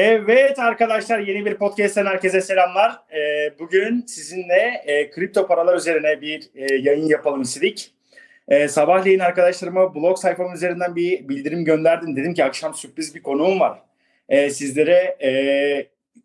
Evet arkadaşlar yeni bir podcast'ten herkese selamlar. Ee, bugün sizinle e, kripto paralar üzerine bir e, yayın yapalım istedik. E, sabahleyin arkadaşlarıma blog sayfam üzerinden bir bildirim gönderdim. Dedim ki akşam sürpriz bir konuğum var. E, sizlere e,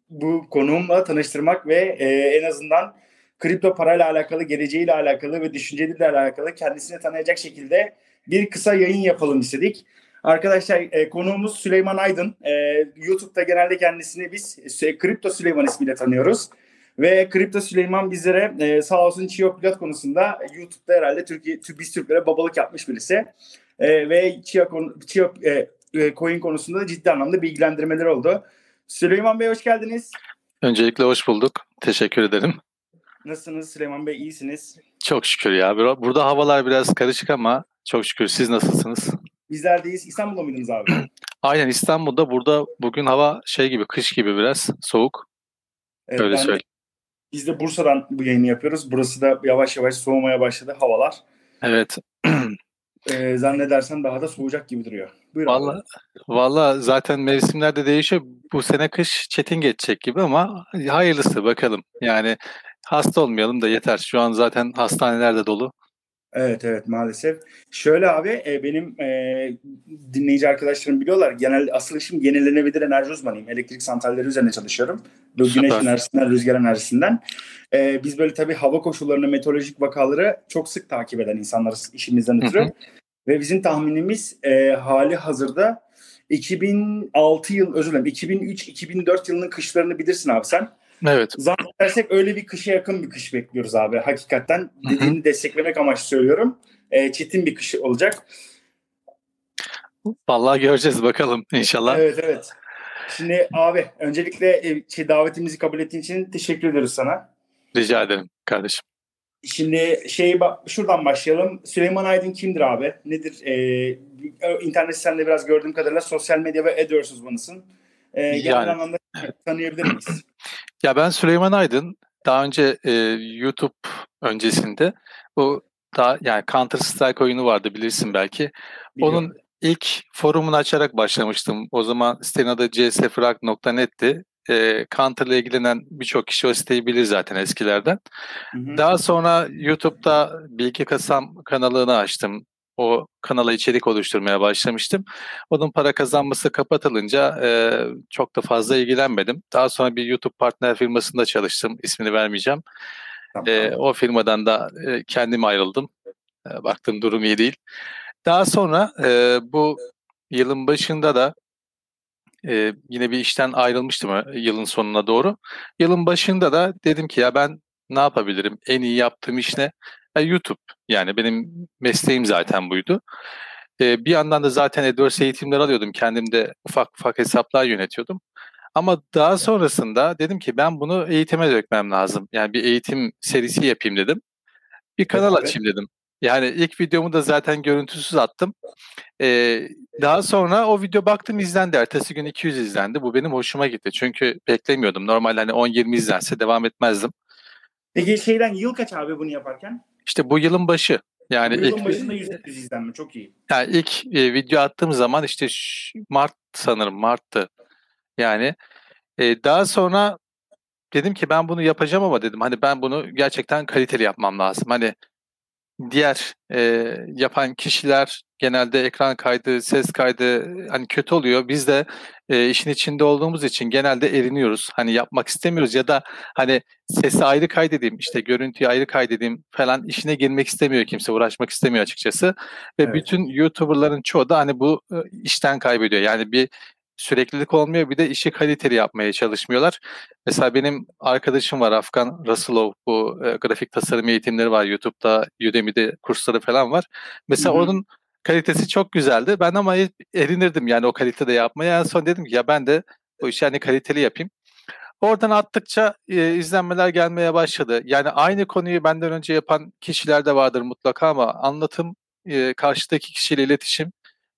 bu konuğumla tanıştırmak ve e, en azından kripto parayla alakalı, geleceğiyle alakalı ve düşünceleriyle alakalı kendisini tanıyacak şekilde bir kısa yayın yapalım istedik. Arkadaşlar e, konuğumuz Süleyman Aydın. E, YouTube'da genelde kendisini biz e, Kripto Süleyman ismiyle tanıyoruz. Ve Kripto Süleyman bizlere e, sağ olsun Chia Pilot konusunda YouTube'da herhalde Türkiye, biz Türklere babalık yapmış birisi. E, ve Chia e, e, coin konusunda da ciddi anlamda bilgilendirmeler oldu. Süleyman Bey hoş geldiniz. Öncelikle hoş bulduk. Teşekkür ederim. Nasılsınız Süleyman Bey? İyisiniz? Çok şükür ya. Burada havalar biraz karışık ama çok şükür. Siz nasılsınız? Bizlerdeyiz. İstanbul'da mıydınız abi? Aynen İstanbul'da. Burada bugün hava şey gibi, kış gibi biraz soğuk. Evet, Öyle söyle. Biz de Bursa'dan bu yayını yapıyoruz. Burası da yavaş yavaş soğumaya başladı havalar. Evet. ee, zannedersen daha da soğuyacak gibi duruyor. Buyur valla, valla zaten mevsimler de değişiyor. Bu sene kış çetin geçecek gibi ama hayırlısı bakalım. Yani hasta olmayalım da yeter. Şu an zaten hastaneler de dolu. Evet evet maalesef. Şöyle abi e, benim e, dinleyici arkadaşlarım biliyorlar. Genel asıl işim yenilenebilir enerji uzmanıyım. Elektrik santralleri üzerine çalışıyorum. Bu güneş enerjisinden, rüzgar enerjisinden. E, biz böyle tabii hava koşullarını, meteorolojik vakaları çok sık takip eden insanlarız işimizden ötürü. Hı hı. Ve bizim tahminimiz e, hali hazırda 2006 yıl özür dilerim 2003-2004 yılının kışlarını bilirsin abi sen. Evet. Zannedersek öyle bir kışa yakın bir kış bekliyoruz abi. Hakikaten dediğini Hı-hı. desteklemek amaçlı söylüyorum. E, çetin bir kış olacak. Vallahi göreceğiz bakalım inşallah. Evet evet. Şimdi abi öncelikle e, şey, davetimizi kabul ettiğin için teşekkür ediyoruz sana. Rica ederim kardeşim. Şimdi şey şuradan başlayalım. Süleyman Aydın kimdir abi? Nedir? Ee, internet sitende biraz gördüğüm kadarıyla sosyal medya ve AdWords uzmanısın. Ee, yani, genel anlamda tanıyabilir miyiz? Ya ben Süleyman Aydın. Daha önce e, YouTube öncesinde bu daha yani Counter Strike oyunu vardı bilirsin belki. Biliyorum. Onun ilk forumunu açarak başlamıştım. O zaman sitenin adı csfrag.net'ti. E, Counter ile ilgilenen birçok kişi o siteyi bilir zaten eskilerden. Hı hı. Daha sonra YouTube'da Bilgi Kasam kanalını açtım o kanala içerik oluşturmaya başlamıştım. Onun para kazanması kapatılınca e, çok da fazla ilgilenmedim. Daha sonra bir YouTube partner firmasında çalıştım. İsmini vermeyeceğim. Tamam. E, o firmadan da e, kendim ayrıldım. E, baktım durum iyi değil. Daha sonra e, bu yılın başında da e, yine bir işten ayrılmıştım yılın sonuna doğru. Yılın başında da dedim ki ya ben ne yapabilirim? En iyi yaptığım iş ne? YouTube. Yani benim mesleğim zaten buydu. Ee, bir yandan da zaten AdWords eğitimler alıyordum. Kendim de ufak ufak hesaplar yönetiyordum. Ama daha sonrasında dedim ki ben bunu eğitime dökmem lazım. Yani bir eğitim serisi yapayım dedim. Bir kanal evet. açayım dedim. Yani ilk videomu da zaten görüntüsüz attım. Ee, daha sonra o video baktım izlendi. Ertesi gün 200 izlendi. Bu benim hoşuma gitti. Çünkü beklemiyordum. Normalde hani 10-20 izlense devam etmezdim. Peki şeyden yıl kaç abi bunu yaparken? İşte bu yılın başı. Yani bu yılın ilk, başında 100 izlenme çok iyi. Yani ilk e, video attığım zaman işte Mart sanırım Mart'tı. Yani e, daha sonra dedim ki ben bunu yapacağım ama dedim hani ben bunu gerçekten kaliteli yapmam lazım. Hani diğer e, yapan kişiler genelde ekran kaydı, ses kaydı hani kötü oluyor. Biz de e, işin içinde olduğumuz için genelde eriniyoruz. Hani yapmak istemiyoruz ya da hani sesi ayrı kaydedeyim, işte görüntüyü ayrı kaydedeyim falan işine girmek istemiyor kimse, uğraşmak istemiyor açıkçası. Ve evet. bütün YouTuber'ların çoğu da hani bu işten kaybediyor. Yani bir süreklilik olmuyor. Bir de işi kaliteli yapmaya çalışmıyorlar. Mesela benim arkadaşım var Afgan Rasulov bu e, grafik tasarım eğitimleri var YouTube'da, Udemy'de kursları falan var. Mesela Hı-hı. onun kalitesi çok güzeldi. Ben ama erinirdim yani o kalitede yapmaya. En son dedim ki ya ben de bu işi hani kaliteli yapayım. Oradan attıkça e, izlenmeler gelmeye başladı. Yani aynı konuyu benden önce yapan kişiler de vardır mutlaka ama anlatım, e, karşıdaki kişiyle iletişim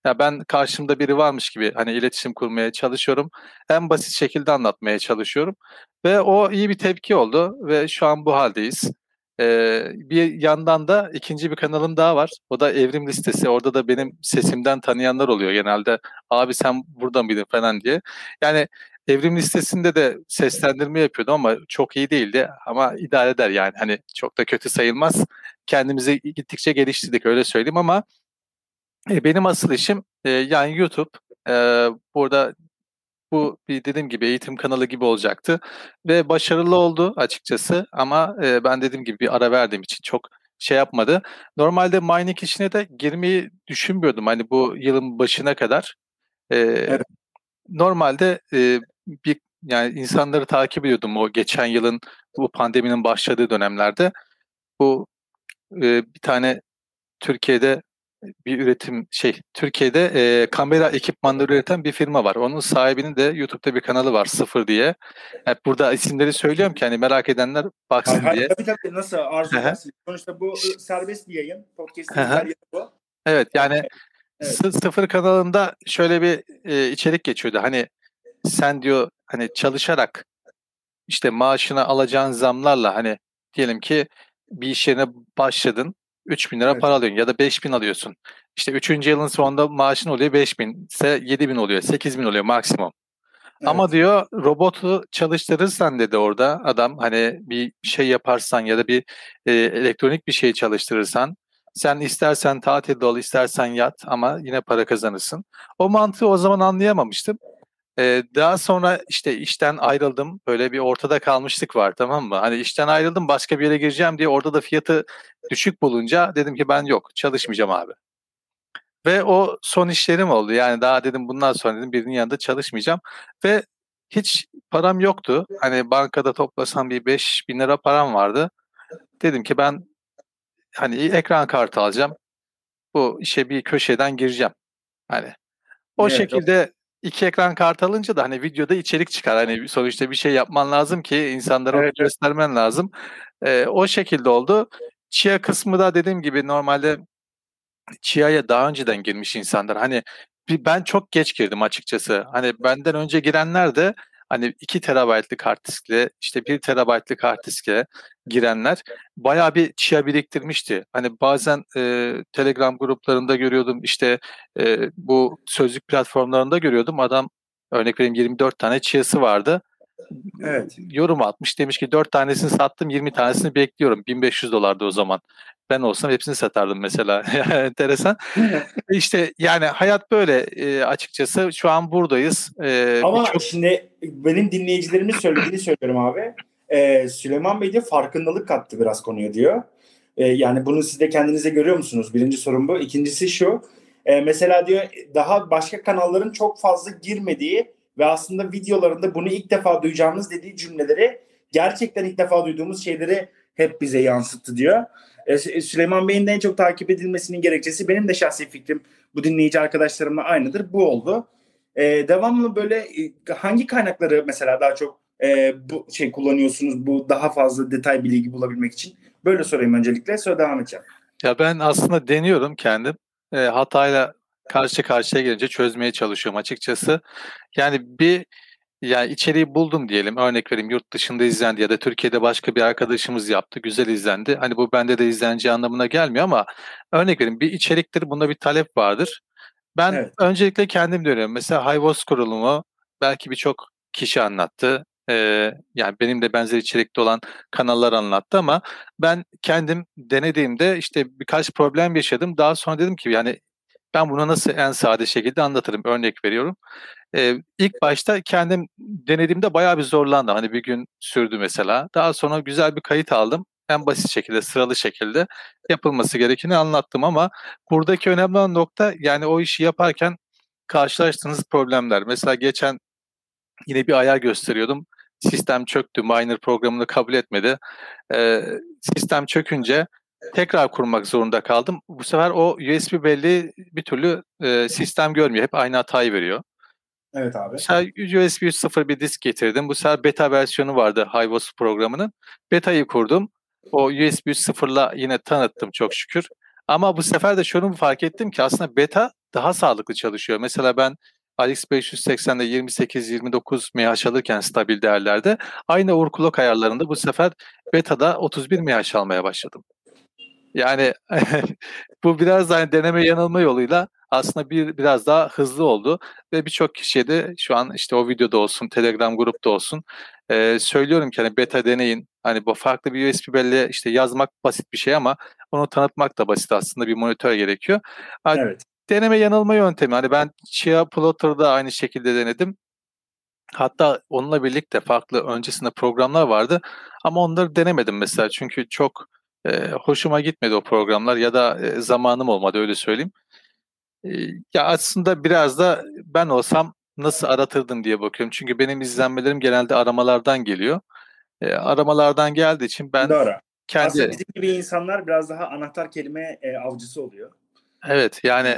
ya ben karşımda biri varmış gibi hani iletişim kurmaya çalışıyorum. En basit şekilde anlatmaya çalışıyorum. Ve o iyi bir tepki oldu ve şu an bu haldeyiz. Ee, bir yandan da ikinci bir kanalım daha var. O da Evrim Listesi. Orada da benim sesimden tanıyanlar oluyor genelde. Abi sen burada mıydın falan diye. Yani Evrim listesinde de seslendirme yapıyordum ama çok iyi değildi ama idare eder yani hani çok da kötü sayılmaz. Kendimizi gittikçe geliştirdik öyle söyleyeyim ama e, benim asıl işim e, yani YouTube. E, burada bu bir dediğim gibi eğitim kanalı gibi olacaktı ve başarılı oldu açıkçası ama e, ben dediğim gibi bir ara verdiğim için çok şey yapmadı. Normalde mining işine de girmeyi düşünmüyordum hani bu yılın başına kadar. E, evet. Normalde e, bir yani insanları takip ediyordum o geçen yılın bu pandeminin başladığı dönemlerde. Bu e, bir tane Türkiye'de bir üretim şey Türkiye'de e, kamera ekipmanları üreten bir firma var. Onun sahibinin de YouTube'da bir kanalı var Sıfır diye. Yani burada isimleri söylüyorum ki hani merak edenler baksın hayır, diye. Tabii tabii nasıl arzu edersin. Sonuçta bu serbest bir yayın. Podcast'in bu. Evet yani evet. Sıfır kanalında şöyle bir e, içerik geçiyordu. Hani sen diyor hani çalışarak işte maaşına alacağın zamlarla hani diyelim ki bir iş yerine başladın 3 bin lira evet. para alıyorsun ya da 5 bin alıyorsun. İşte 3. yılın sonunda maaşın oluyor 5 bin ise 7 bin oluyor 8 bin oluyor maksimum. Evet. Ama diyor robotu çalıştırırsan dedi orada adam hani bir şey yaparsan ya da bir e, elektronik bir şey çalıştırırsan sen istersen tatilde ol istersen yat ama yine para kazanırsın. O mantığı o zaman anlayamamıştım. Ee, daha sonra işte işten ayrıldım. Böyle bir ortada kalmışlık var tamam mı? Hani işten ayrıldım başka bir yere gireceğim diye orada da fiyatı düşük bulunca dedim ki ben yok çalışmayacağım abi. Ve o son işlerim oldu. Yani daha dedim bundan sonra dedim birinin yanında çalışmayacağım. Ve hiç param yoktu. Hani bankada toplasam bir 5 bin lira param vardı. Dedim ki ben hani ekran kartı alacağım. Bu işe bir köşeden gireceğim. Hani o evet, şekilde iki ekran kart alınca da hani videoda içerik çıkar. Hani sonuçta bir şey yapman lazım ki insanlara evet. göstermen lazım. Ee, o şekilde oldu. Chia kısmı da dediğim gibi normalde Chia'ya daha önceden girmiş insanlar. Hani ben çok geç girdim açıkçası. Hani benden önce girenler de hani 2 terabaytlık hard diskle işte 1 terabaytlık hard diskle girenler bayağı bir chia biriktirmişti. Hani bazen e, Telegram gruplarında görüyordum işte e, bu sözlük platformlarında görüyordum adam örnek vereyim 24 tane chia'sı vardı. Evet. Yorum atmış demiş ki 4 tanesini sattım 20 tanesini bekliyorum. 1500 dolardı o zaman. Ben olsam hepsini satardım mesela. Enteresan. İşte yani hayat böyle e, açıkçası. Şu an buradayız. E, Ama çok... şimdi benim dinleyicilerimin söylediğini söylüyorum abi. E, Süleyman Bey de farkındalık kattı biraz konuya diyor. E, yani bunu siz de kendinize görüyor musunuz? Birinci sorun bu. İkincisi şu. E, mesela diyor daha başka kanalların çok fazla girmediği ve aslında videolarında bunu ilk defa duyacağımız dediği cümleleri gerçekten ilk defa duyduğumuz şeyleri hep bize yansıttı diyor. E, Süleyman Bey'in de en çok takip edilmesinin gerekçesi benim de şahsi fikrim bu dinleyici arkadaşlarımla aynıdır. Bu oldu. E, devamlı böyle e, hangi kaynakları mesela daha çok e, bu şey kullanıyorsunuz bu daha fazla detay bilgi bulabilmek için? Böyle sorayım öncelikle sonra devam edeceğim. Ya ben aslında deniyorum kendim. E, hatayla karşı karşıya gelince çözmeye çalışıyorum açıkçası. Yani bir yani içeriği buldum diyelim. Örnek vereyim yurt dışında izlendi ya da Türkiye'de başka bir arkadaşımız yaptı. Güzel izlendi. Hani bu bende de izleneceği anlamına gelmiyor ama örnek vereyim bir içeriktir. Bunda bir talep vardır. Ben evet. öncelikle kendim dönüyorum. Mesela Hayvos kurulumu belki birçok kişi anlattı. Ee, yani benim de benzer içerikte olan kanallar anlattı ama ben kendim denediğimde işte birkaç problem yaşadım. Daha sonra dedim ki yani ben bunu nasıl en sade şekilde anlatırım? Örnek veriyorum. Ee, ilk başta kendim denediğimde bayağı bir zorlandım. Hani bir gün sürdü mesela. Daha sonra güzel bir kayıt aldım. En basit şekilde, sıralı şekilde yapılması gerekeni anlattım ama buradaki önemli olan nokta yani o işi yaparken karşılaştığınız problemler. Mesela geçen yine bir ayar gösteriyordum. Sistem çöktü, miner programını kabul etmedi. Ee, sistem çökünce tekrar kurmak zorunda kaldım. Bu sefer o USB belli bir türlü e, sistem görmüyor. Hep aynı hatayı veriyor. Evet abi. Mesela USB 3.0 bir disk getirdim. Bu sefer beta versiyonu vardı HiVos programının. Beta'yı kurdum. O USB 3.0'la yine tanıttım çok şükür. Ama bu sefer de şunu fark ettim ki aslında beta daha sağlıklı çalışıyor. Mesela ben RX580'de 28-29 mAh alırken stabil değerlerde aynı overclock ayarlarında bu sefer beta'da 31 mAh almaya başladım. Yani bu biraz da hani deneme yanılma yoluyla aslında bir biraz daha hızlı oldu ve birçok kişiye de şu an işte o videoda olsun, Telegram grupta olsun e, söylüyorum ki hani beta deneyin. Hani bu farklı bir USB belleğe işte yazmak basit bir şey ama onu tanıtmak da basit aslında bir monitör gerekiyor. Evet. Deneme yanılma yöntemi. Hani ben Chia Plotter'da aynı şekilde denedim. Hatta onunla birlikte farklı öncesinde programlar vardı ama onları denemedim mesela çünkü çok e, hoşuma gitmedi o programlar ya da e, zamanım olmadı öyle söyleyeyim. E, ya aslında biraz da ben olsam nasıl aratırdım diye bakıyorum. Çünkü benim izlenmelerim genelde aramalardan geliyor. E, aramalardan geldiği için ben Doğru. kendi... Aslında bizim gibi insanlar biraz daha anahtar kelime e, avcısı oluyor. Evet yani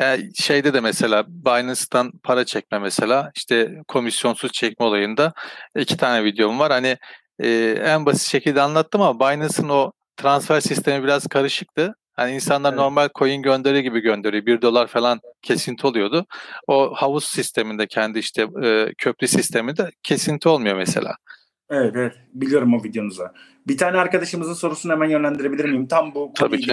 e, şeyde de mesela Binance'dan para çekme mesela işte komisyonsuz çekme olayında iki tane videom var. Hani e, en basit şekilde anlattım ama Binance'ın o transfer sistemi biraz karışıktı. Hani insanlar evet. normal coin gönderi gibi gönderiyor. Bir dolar falan kesinti oluyordu. O havuz sisteminde kendi işte e, köprü sisteminde kesinti olmuyor mesela. Evet evet biliyorum o videonuzu. Bir tane arkadaşımızın sorusunu hemen yönlendirebilir miyim? Tam bu Tabii ki.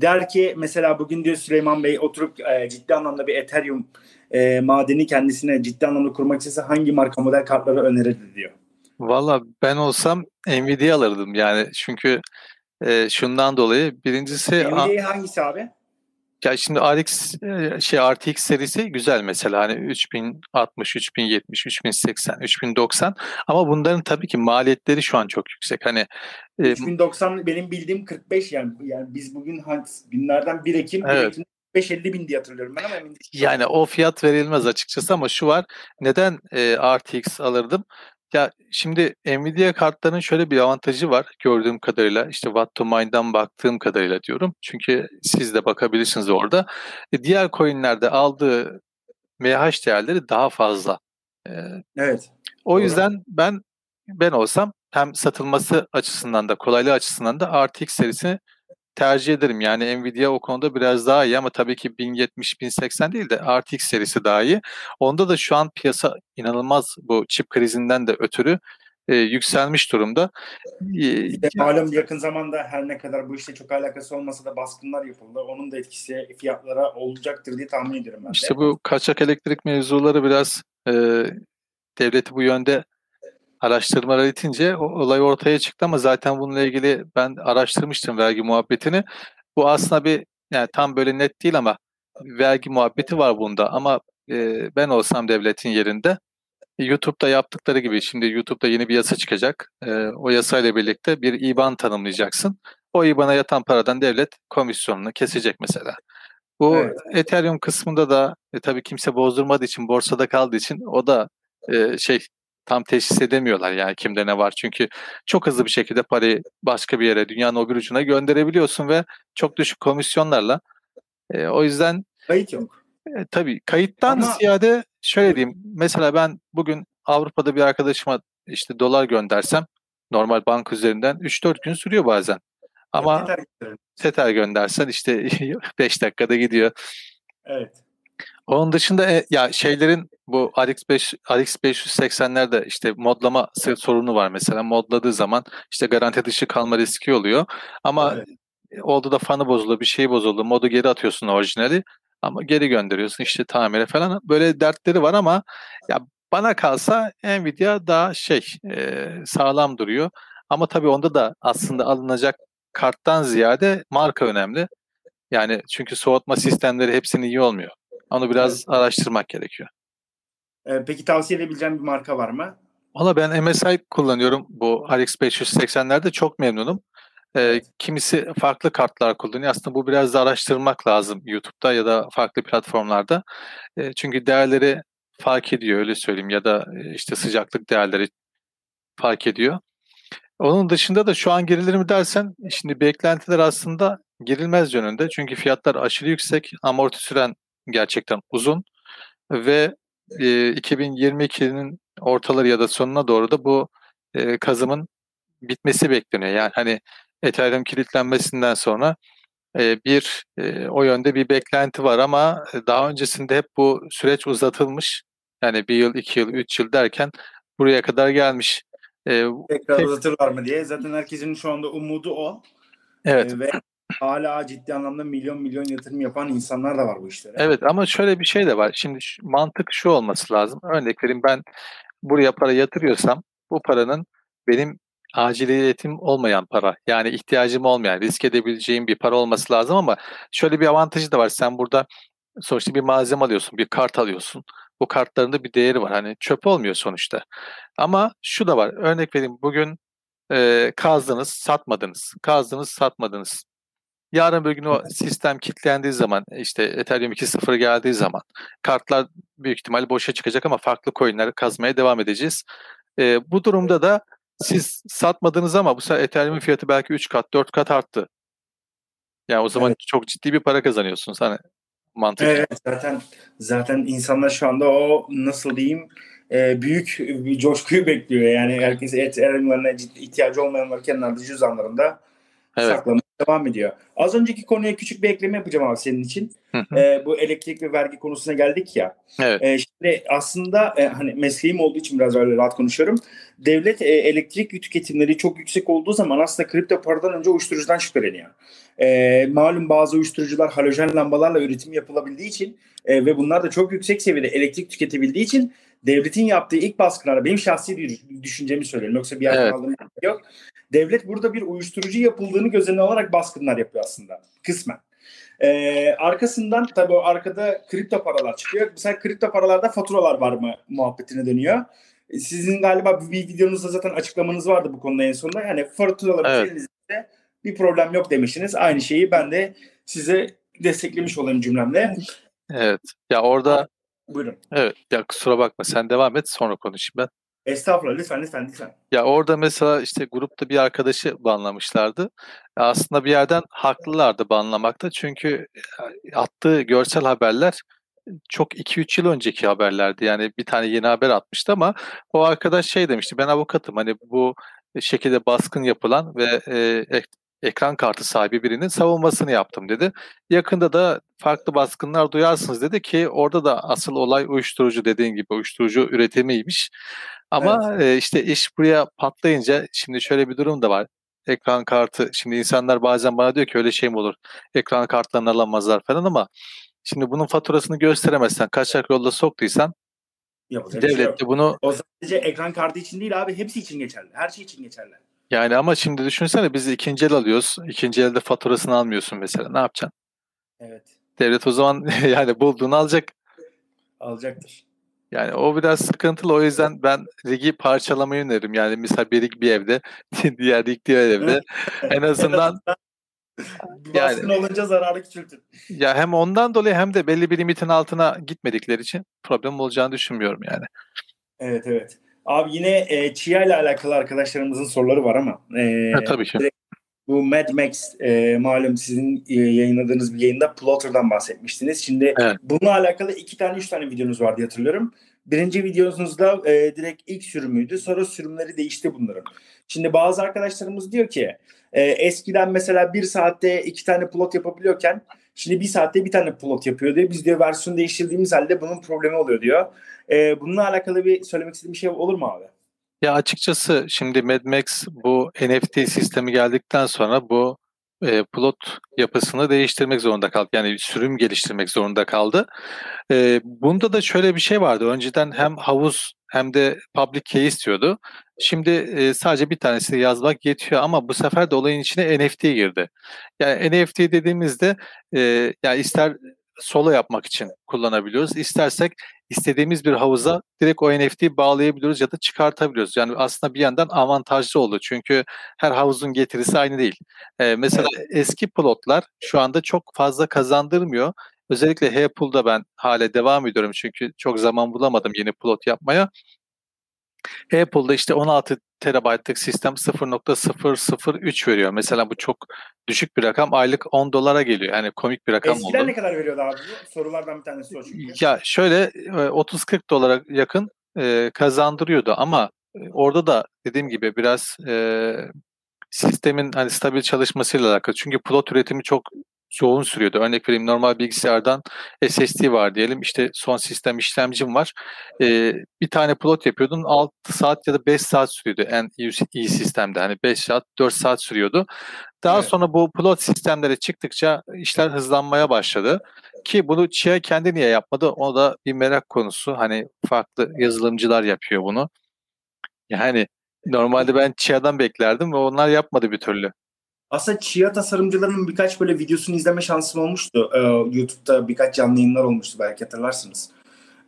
Der ki mesela bugün diyor Süleyman Bey oturup e, ciddi anlamda bir Ethereum e, madeni kendisine ciddi anlamda kurmak istese hangi marka model kartları önerirdi diyor. Valla ben olsam Nvidia alırdım yani çünkü e, şundan dolayı birincisi Nvidia hangisi abi? Ya şimdi RX şey RTX serisi güzel mesela hani 3060, 3070, 3080, 3090 ama bunların tabii ki maliyetleri şu an çok yüksek. Hani 3090 e, benim bildiğim 45 yani yani biz bugün günlerden 1 Ekim, evet. 1 Ekim 5-50 bin diye hatırlıyorum ben ama emin değilim. Yani o fiyat verilmez açıkçası ama şu var. Neden e, RTX alırdım? Ya şimdi Nvidia kartlarının şöyle bir avantajı var gördüğüm kadarıyla. işte Watt to Mine'dan baktığım kadarıyla diyorum. Çünkü siz de bakabilirsiniz orada. E, diğer coinlerde aldığı MH değerleri daha fazla. Ee, evet. O doğru. yüzden ben ben olsam hem satılması açısından da kolaylığı açısından da RTX serisini tercih ederim. Yani Nvidia o konuda biraz daha iyi ama tabii ki 1070, 1080 değil de RTX serisi daha iyi. Onda da şu an piyasa inanılmaz bu çip krizinden de ötürü e, yükselmiş durumda. İşte malum yakın zamanda her ne kadar bu işte çok alakası olmasa da baskınlar yapıldı. Onun da etkisi fiyatlara olacaktır diye tahmin ediyorum ben de. İşte bu kaçak elektrik mevzuları biraz e, devleti bu yönde araştırmalar itince olay ortaya çıktı ama zaten bununla ilgili ben araştırmıştım vergi muhabbetini. Bu aslında bir yani tam böyle net değil ama vergi muhabbeti var bunda ama e, ben olsam devletin yerinde YouTube'da yaptıkları gibi şimdi YouTube'da yeni bir yasa çıkacak. E, o yasayla birlikte bir IBAN tanımlayacaksın. O IBAN'a yatan paradan devlet komisyonunu kesecek mesela. Bu evet. Ethereum kısmında da e, tabii kimse bozdurmadığı için borsada kaldığı için o da e, şey tam teşhis edemiyorlar yani kimde ne var. Çünkü çok hızlı bir şekilde parayı başka bir yere, dünyanın o bir ucuna gönderebiliyorsun ve çok düşük komisyonlarla. E, o yüzden kayıt yok. E, tabii kayıttan Ama... ziyade şöyle diyeyim. Mesela ben bugün Avrupa'da bir arkadaşıma işte dolar göndersem normal bank üzerinden 3-4 gün sürüyor bazen. Ama Tether göndersen işte 5 dakikada gidiyor. Evet. Onun dışında e, ya şeylerin bu RX 5 RX 580'lerde işte modlama sorunu var mesela. Modladığı zaman işte garanti dışı kalma riski oluyor. Ama evet. oldu da fanı bozuldu, bir şey bozuldu. Modu geri atıyorsun orijinali ama geri gönderiyorsun işte tamire falan. Böyle dertleri var ama ya bana kalsa Nvidia daha şey e, sağlam duruyor. Ama tabii onda da aslında alınacak karttan ziyade marka önemli. Yani çünkü soğutma sistemleri hepsinin iyi olmuyor. Onu biraz evet. araştırmak gerekiyor. Ee, peki tavsiye edebileceğim bir marka var mı? Valla ben MSI kullanıyorum. Bu RX 580'lerde çok memnunum. Ee, kimisi farklı kartlar kullanıyor. Aslında bu biraz da araştırmak lazım YouTube'da ya da farklı platformlarda. Ee, çünkü değerleri fark ediyor öyle söyleyeyim ya da e, işte sıcaklık değerleri fark ediyor. Onun dışında da şu an girilir mi dersen şimdi beklentiler aslında girilmez yönünde. Çünkü fiyatlar aşırı yüksek, amorti süren gerçekten uzun ve e, 2022'nin ortaları ya da sonuna doğru da bu e, kazımın bitmesi bekleniyor. Yani hani Ethereum kilitlenmesinden sonra e, bir e, o yönde bir beklenti var ama daha öncesinde hep bu süreç uzatılmış. Yani bir yıl, iki yıl, üç yıl derken buraya kadar gelmiş. E, Tekrar tek... uzatırlar mı diye. Zaten herkesin şu anda umudu o. Evet. E, ve hala ciddi anlamda milyon milyon yatırım yapan insanlar da var bu işlere. Evet ama şöyle bir şey de var. Şimdi şu, mantık şu olması lazım. Örnek vereyim ben buraya para yatırıyorsam bu paranın benim aciliyetim olmayan para. Yani ihtiyacım olmayan, risk edebileceğim bir para olması lazım ama şöyle bir avantajı da var. Sen burada sonuçta bir malzeme alıyorsun, bir kart alıyorsun. Bu kartların da bir değeri var. Hani çöp olmuyor sonuçta. Ama şu da var. Örnek vereyim bugün e, kazdınız, satmadınız. Kazdınız, satmadınız. Yarın bir gün o sistem kilitlendiği zaman işte Ethereum 2.0 geldiği zaman kartlar büyük ihtimal boşa çıkacak ama farklı coinler kazmaya devam edeceğiz. E, bu durumda da siz satmadınız ama bu sefer Ethereum'un fiyatı belki 3 kat 4 kat arttı. Yani o zaman evet. çok ciddi bir para kazanıyorsunuz hani mantıklı. Evet zaten zaten insanlar şu anda o nasıl diyeyim e, büyük bir coşkuyu bekliyor. Yani herkes Ethereum'larına ihtiyacı olmayanlar kenarda cüzdanlarında evet. saklamaya devam ediyor. Az önceki konuya küçük bir ekleme yapacağım abi senin için. E, bu elektrik ve vergi konusuna geldik ya. Evet. E, şimdi aslında e, hani mesleğim olduğu için biraz öyle rahat konuşuyorum. Devlet e, elektrik tüketimleri çok yüksek olduğu zaman aslında kripto paradan önce uyuşturucudan şüpheleniyor. E, malum bazı uyuşturucular halojen lambalarla üretim yapılabildiği için e, ve bunlar da çok yüksek seviyede elektrik tüketebildiği için devletin yaptığı ilk baskılara benim şahsi bir düşüncemi söylüyorum. Yoksa bir yerden evet. aldığım yok. Devlet burada bir uyuşturucu yapıldığını göz önüne alarak baskınlar yapıyor aslında kısmen. Ee, arkasından tabii o arkada kripto paralar çıkıyor. Mesela kripto paralarda faturalar var mı muhabbetine dönüyor. Sizin galiba bir videonuzda zaten açıklamanız vardı bu konuda en sonunda. Yani faturaların evet. elinizde bir problem yok demişsiniz. Aynı şeyi ben de size desteklemiş olayım cümlemle. Evet. Ya orada Buyurun. Evet. Ya kusura bakma sen devam et sonra konuşayım ben. Estağfurullah lütfen lütfen lütfen. Ya orada mesela işte grupta bir arkadaşı banlamışlardı. Aslında bir yerden haklılardı banlamakta. Çünkü attığı görsel haberler çok 2-3 yıl önceki haberlerdi. Yani bir tane yeni haber atmıştı ama o arkadaş şey demişti. Ben avukatım. Hani bu şekilde baskın yapılan ve e, ekran kartı sahibi birinin savunmasını yaptım dedi. Yakında da farklı baskınlar duyarsınız dedi ki orada da asıl olay uyuşturucu dediğin gibi uyuşturucu üretimiymiş. Ama evet. e, işte iş buraya patlayınca şimdi şöyle bir durum da var. Ekran kartı şimdi insanlar bazen bana diyor ki öyle şey mi olur? Ekran kartlarını alamazlar falan ama şimdi bunun faturasını gösteremezsen kaçak yolda soktuysan Yapacak devlet şey de bunu o sadece ekran kartı için değil abi hepsi için geçerli. Her şey için geçerli. Yani ama şimdi düşünsene biz ikinci el alıyoruz. İkinci elde faturasını almıyorsun mesela. Ne yapacaksın? Evet. Devlet o zaman yani bulduğunu alacak. Alacaktır. Yani o biraz sıkıntılı. O yüzden ben ligi parçalamayı öneririm. Yani mesela bir lig bir evde, diğer lig diğer evde. en azından yani, baskın olunca zararı küçültün. Ya hem ondan dolayı hem de belli bir limitin altına gitmedikleri için problem olacağını düşünmüyorum yani. Evet evet. Abi yine e, Chia ile alakalı arkadaşlarımızın soruları var ama. E, ha, tabii ki. Bu Mad Max e, malum sizin e, yayınladığınız bir yayında Plotter'dan bahsetmiştiniz. Şimdi evet. bununla alakalı iki tane üç tane videonuz vardı hatırlıyorum. Birinci videonuzda e, direkt ilk sürümüydü. Sonra sürümleri değişti bunların. Şimdi bazı arkadaşlarımız diyor ki e, eskiden mesela bir saatte iki tane plot yapabiliyorken şimdi bir saatte bir tane plot yapıyor diyor. Biz diyor versiyon değiştirdiğimiz halde bunun problemi oluyor diyor. E, bununla alakalı bir söylemek istediğim bir şey olur mu abi? Ya açıkçası şimdi Mad Max bu NFT sistemi geldikten sonra bu e, plot yapısını değiştirmek zorunda kaldı. Yani sürüm geliştirmek zorunda kaldı. E, bunda da şöyle bir şey vardı. Önceden hem havuz hem de public key istiyordu. Şimdi e, sadece bir tanesini yazmak yetiyor ama bu sefer de olayın içine NFT girdi. Yani NFT dediğimizde e, yani ister solo yapmak için kullanabiliyoruz. İstersek istediğimiz bir havuza direkt o NFT'yi bağlayabiliyoruz ya da çıkartabiliyoruz. Yani aslında bir yandan avantajlı oldu. Çünkü her havuzun getirisi aynı değil. Ee, mesela eski plotlar şu anda çok fazla kazandırmıyor. Özellikle H-Pool'da ben hala devam ediyorum çünkü çok zaman bulamadım yeni plot yapmaya. Apple'da işte 16 terabaytlık sistem 0.003 veriyor. Mesela bu çok düşük bir rakam. Aylık 10 dolara geliyor. Yani komik bir rakam Eskiden oldu. Eskiden ne kadar veriyordu abi? Sorulardan bir tanesi o çünkü. Ya şöyle 30-40 dolara yakın e, kazandırıyordu ama e, orada da dediğim gibi biraz e, sistemin hani stabil çalışmasıyla alakalı. Çünkü plot üretimi çok yoğun sürüyordu. Örnek vereyim normal bilgisayardan SSD var diyelim. İşte son sistem işlemcim var. Ee, bir tane plot yapıyordun 6 saat ya da 5 saat sürüyordu en iyi, iyi sistemde. Hani 5 saat 4 saat sürüyordu. Daha evet. sonra bu plot sistemleri çıktıkça işler hızlanmaya başladı. Ki bunu Chia kendi niye yapmadı? O da bir merak konusu. Hani farklı yazılımcılar yapıyor bunu. Yani normalde ben Chia'dan beklerdim ve onlar yapmadı bir türlü. Aslında Chia tasarımcılarının birkaç böyle videosunu izleme şansım olmuştu. Ee, YouTube'da birkaç canlı yayınlar olmuştu belki hatırlarsınız.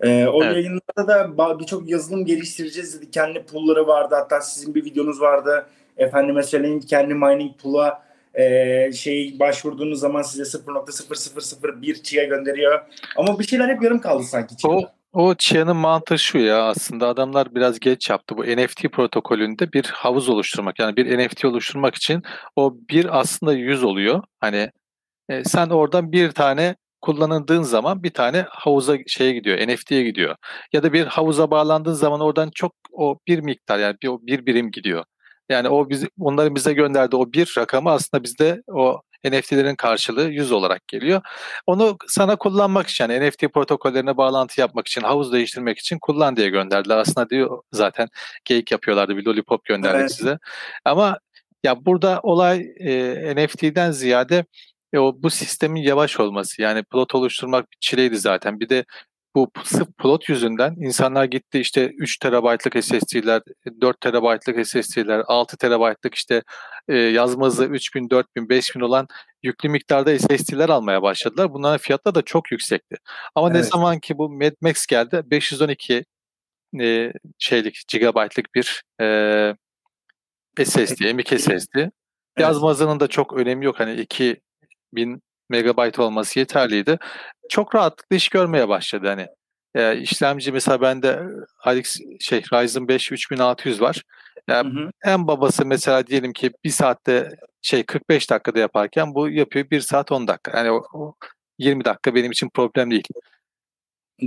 Ee, o evet. yayınlarda da birçok yazılım geliştireceğiz dedi. Kendi pool'ları vardı. Hatta sizin bir videonuz vardı. Efendime söyleyeyim kendi mining pool'a e, şey başvurduğunuz zaman size 0.0001 Chia gönderiyor. Ama bir şeyler hep yarım kaldı sanki. O, o Chia'nın mantığı şu ya aslında adamlar biraz geç yaptı. Bu NFT protokolünde bir havuz oluşturmak. Yani bir NFT oluşturmak için o bir aslında yüz oluyor. Hani e, sen oradan bir tane kullanıldığın zaman bir tane havuza şeye gidiyor, NFT'ye gidiyor. Ya da bir havuza bağlandığın zaman oradan çok o bir miktar yani bir, bir birim gidiyor. Yani o biz onların bize gönderdiği o bir rakamı aslında bizde o NFT'lerin karşılığı 100 olarak geliyor. Onu sana kullanmak için yani NFT protokollerine bağlantı yapmak için, havuz değiştirmek için kullan diye gönderdiler. Aslında diyor zaten geyik yapıyorlardı bir lollipop gönderdik evet. size. Ama ya burada olay e, NFT'den ziyade e, o bu sistemin yavaş olması. Yani plot oluşturmak bir çileydi zaten. Bir de bu sırf plot yüzünden insanlar gitti işte 3 terabaytlık SSD'ler, 4 terabaytlık SSD'ler, 6 terabaytlık işte e, yazma hızı 3000, 4000, 5000 olan yüklü miktarda SSD'ler almaya başladılar. Bunların fiyatları da çok yüksekti. Ama evet. ne zaman ki bu Mad Max geldi 512 e, şeylik gigabaytlık bir e, SSD, M.2 SSD. Evet. Yazma hızının da çok önemi yok. Hani 2000 megabayt olması yeterliydi. Çok rahatlıkla iş görmeye başladı hani. E, işlemci mesela bende Alex şey Ryzen 5 3600 var. Yani hı hı. En babası mesela diyelim ki bir saatte şey 45 dakikada yaparken bu yapıyor 1 saat 10 dakika. Yani o, o 20 dakika benim için problem değil.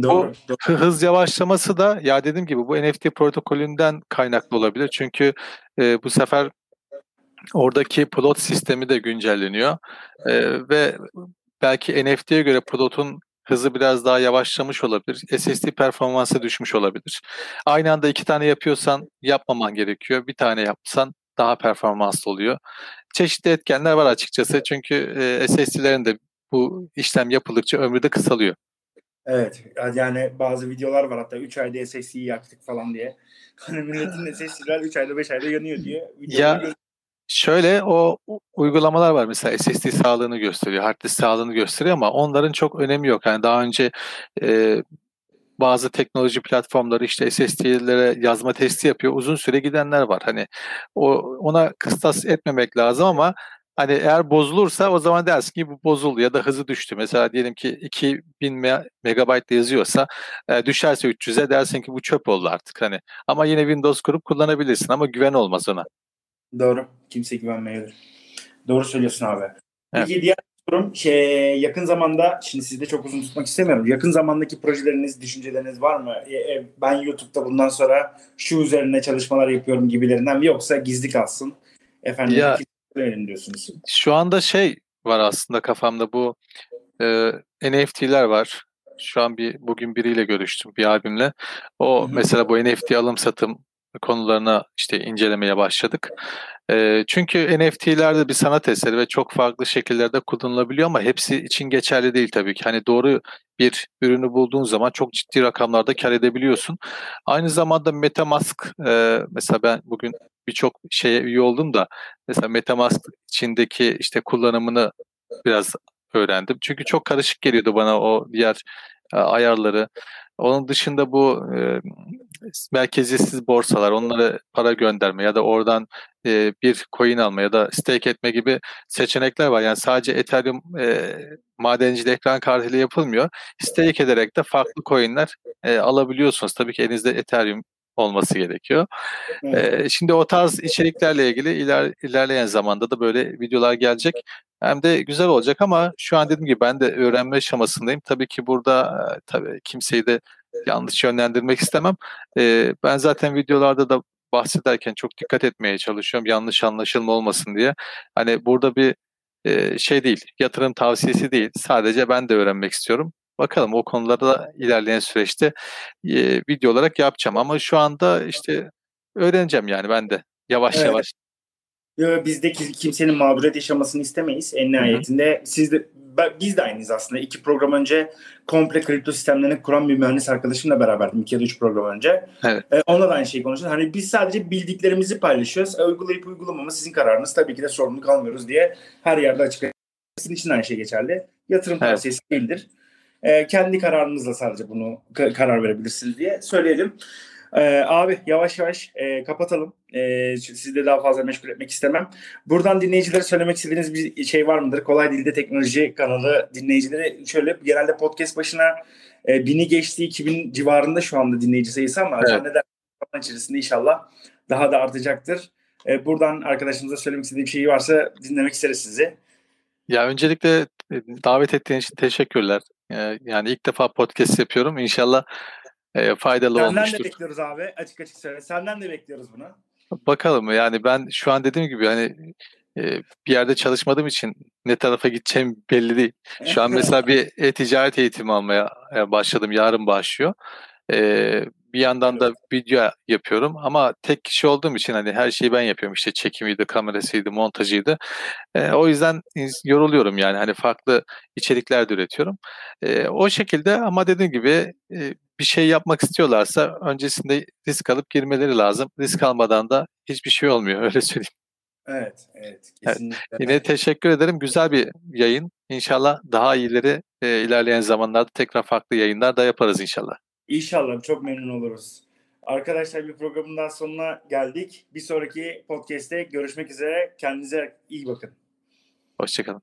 Doğru, doğru. hız yavaşlaması da ya dediğim gibi bu NFT protokolünden kaynaklı olabilir. Çünkü e, bu sefer Oradaki plot sistemi de güncelleniyor ee, ve belki NFT'ye göre plotun hızı biraz daha yavaşlamış olabilir. SSD performansı düşmüş olabilir. Aynı anda iki tane yapıyorsan yapmaman gerekiyor. Bir tane yapsan daha performanslı oluyor. Çeşitli etkenler var açıkçası. Çünkü e, SSD'lerin de bu işlem yapıldıkça ömrü de kısalıyor. Evet yani bazı videolar var hatta 3 ayda SSD'yi yaktık falan diye. Hani milletin SSD'ler 3 ayda 5 ayda yanıyor diye. Ya Şöyle o uygulamalar var mesela SSD sağlığını gösteriyor, hard disk sağlığını gösteriyor ama onların çok önemi yok. Yani daha önce e, bazı teknoloji platformları işte SSD'lere yazma testi yapıyor. Uzun süre gidenler var. Hani o ona kıstas etmemek lazım ama hani eğer bozulursa o zaman dersin ki bu bozuldu ya da hızı düştü. Mesela diyelim ki 2000 megabayt yazıyorsa e, düşerse 300'e dersin ki bu çöp oldu artık hani. Ama yine Windows kurup kullanabilirsin ama güven olmaz ona. Doğru. Kimse güvenmeyebilir. Doğru söylüyorsun abi. Peki evet. diğer sorum şey, yakın zamanda şimdi sizi de çok uzun tutmak istemiyorum. Yakın zamandaki projeleriniz, düşünceleriniz var mı? E, e, ben YouTube'da bundan sonra şu üzerine çalışmalar yapıyorum gibilerinden yoksa gizli kalsın? Efendim ya, diyorsunuz. Şu anda şey var aslında kafamda bu e, NFT'ler var. Şu an bir bugün biriyle görüştüm bir abimle. O Hı-hı. mesela bu NFT alım satım konularına işte incelemeye başladık. Çünkü NFT'lerde bir sanat eseri ve çok farklı şekillerde kullanılabiliyor ama hepsi için geçerli değil tabii ki. Hani doğru bir ürünü bulduğun zaman çok ciddi rakamlarda kar edebiliyorsun. Aynı zamanda MetaMask mesela ben bugün birçok şeye üye oldum da mesela MetaMask içindeki işte kullanımını biraz öğrendim. Çünkü çok karışık geliyordu bana o diğer ayarları. Onun dışında bu e, merkeziyetsiz borsalar, onlara para gönderme ya da oradan e, bir coin alma ya da stake etme gibi seçenekler var. Yani sadece Ethereum e, madenciliği ekran kartıyla yapılmıyor. Stake ederek de farklı coinler e, alabiliyorsunuz. Tabii ki elinizde Ethereum olması gerekiyor. Evet. Ee, şimdi o tarz içeriklerle ilgili iler, ilerleyen zamanda da böyle videolar gelecek. Hem de güzel olacak ama şu an dediğim gibi ben de öğrenme aşamasındayım. Tabii ki burada tabii kimseyi de yanlış yönlendirmek istemem. Ben zaten videolarda da bahsederken çok dikkat etmeye çalışıyorum. Yanlış anlaşılma olmasın diye. Hani burada bir e, şey değil, yatırım tavsiyesi değil. Sadece ben de öğrenmek istiyorum. Bakalım o konularda da ilerleyen süreçte e, video olarak yapacağım. Ama şu anda işte öğreneceğim yani ben de yavaş evet. yavaş. Biz de kimsenin mağduriyet yaşamasını istemeyiz en nihayetinde. Hı hı. Siz de biz de aynıyız aslında. İki program önce komple kripto sistemlerini kuran bir mühendis arkadaşımla beraberdim. iki ya da üç program önce. Evet. Ee, onunla da aynı şeyi konuştuk. Hani biz sadece bildiklerimizi paylaşıyoruz. E, uygulayıp uygulamamız sizin kararınız. Tabii ki de sorumluluk almıyoruz diye her yerde açık. Sizin için aynı şey geçerli. Yatırım evet. tavsiyesi değildir. Ee, kendi kararınızla sadece bunu karar verebilirsiniz diye söyleyelim. Ee, abi yavaş yavaş e, kapatalım. E, sizi de daha fazla meşgul etmek istemem. Buradan dinleyicilere söylemek istediğiniz bir şey var mıdır? Kolay Dilde Teknoloji kanalı dinleyicilere şöyle genelde podcast başına e, bini geçtiği 2000 civarında şu anda dinleyici sayısı ama evet. zanneder içerisinde inşallah daha da artacaktır. E, buradan arkadaşımıza söylemek istediği bir şey varsa dinlemek isteriz sizi. Ya öncelikle e, davet ettiğiniz için teşekkürler. E, yani ilk defa podcast yapıyorum. İnşallah e, faydalı Senden olmuştur. Senden de bekliyoruz abi. Açık açık söyle. Senden de bekliyoruz bunu. Bakalım yani ben şu an dediğim gibi hani e, bir yerde çalışmadığım için ne tarafa gideceğim belli değil. Şu an mesela bir e-ticaret eğitimi almaya e, başladım. Yarın başlıyor. E, bir yandan da video yapıyorum ama tek kişi olduğum için hani her şeyi ben yapıyorum. İşte çekimiydi, kamerasıydı, montajıydı. E, o yüzden yoruluyorum yani hani farklı içerikler de üretiyorum. E, o şekilde ama dediğim gibi e, bir şey yapmak istiyorlarsa öncesinde risk alıp girmeleri lazım. Risk almadan da hiçbir şey olmuyor öyle söyleyeyim. Evet, evet. Kesinlikle. Evet. Yine teşekkür ederim. Güzel bir yayın. İnşallah daha iyileri e, ilerleyen zamanlarda tekrar farklı yayınlar da yaparız inşallah. İnşallah çok memnun oluruz. Arkadaşlar bir programın daha sonuna geldik. Bir sonraki podcast'te görüşmek üzere. Kendinize iyi bakın. Hoşçakalın.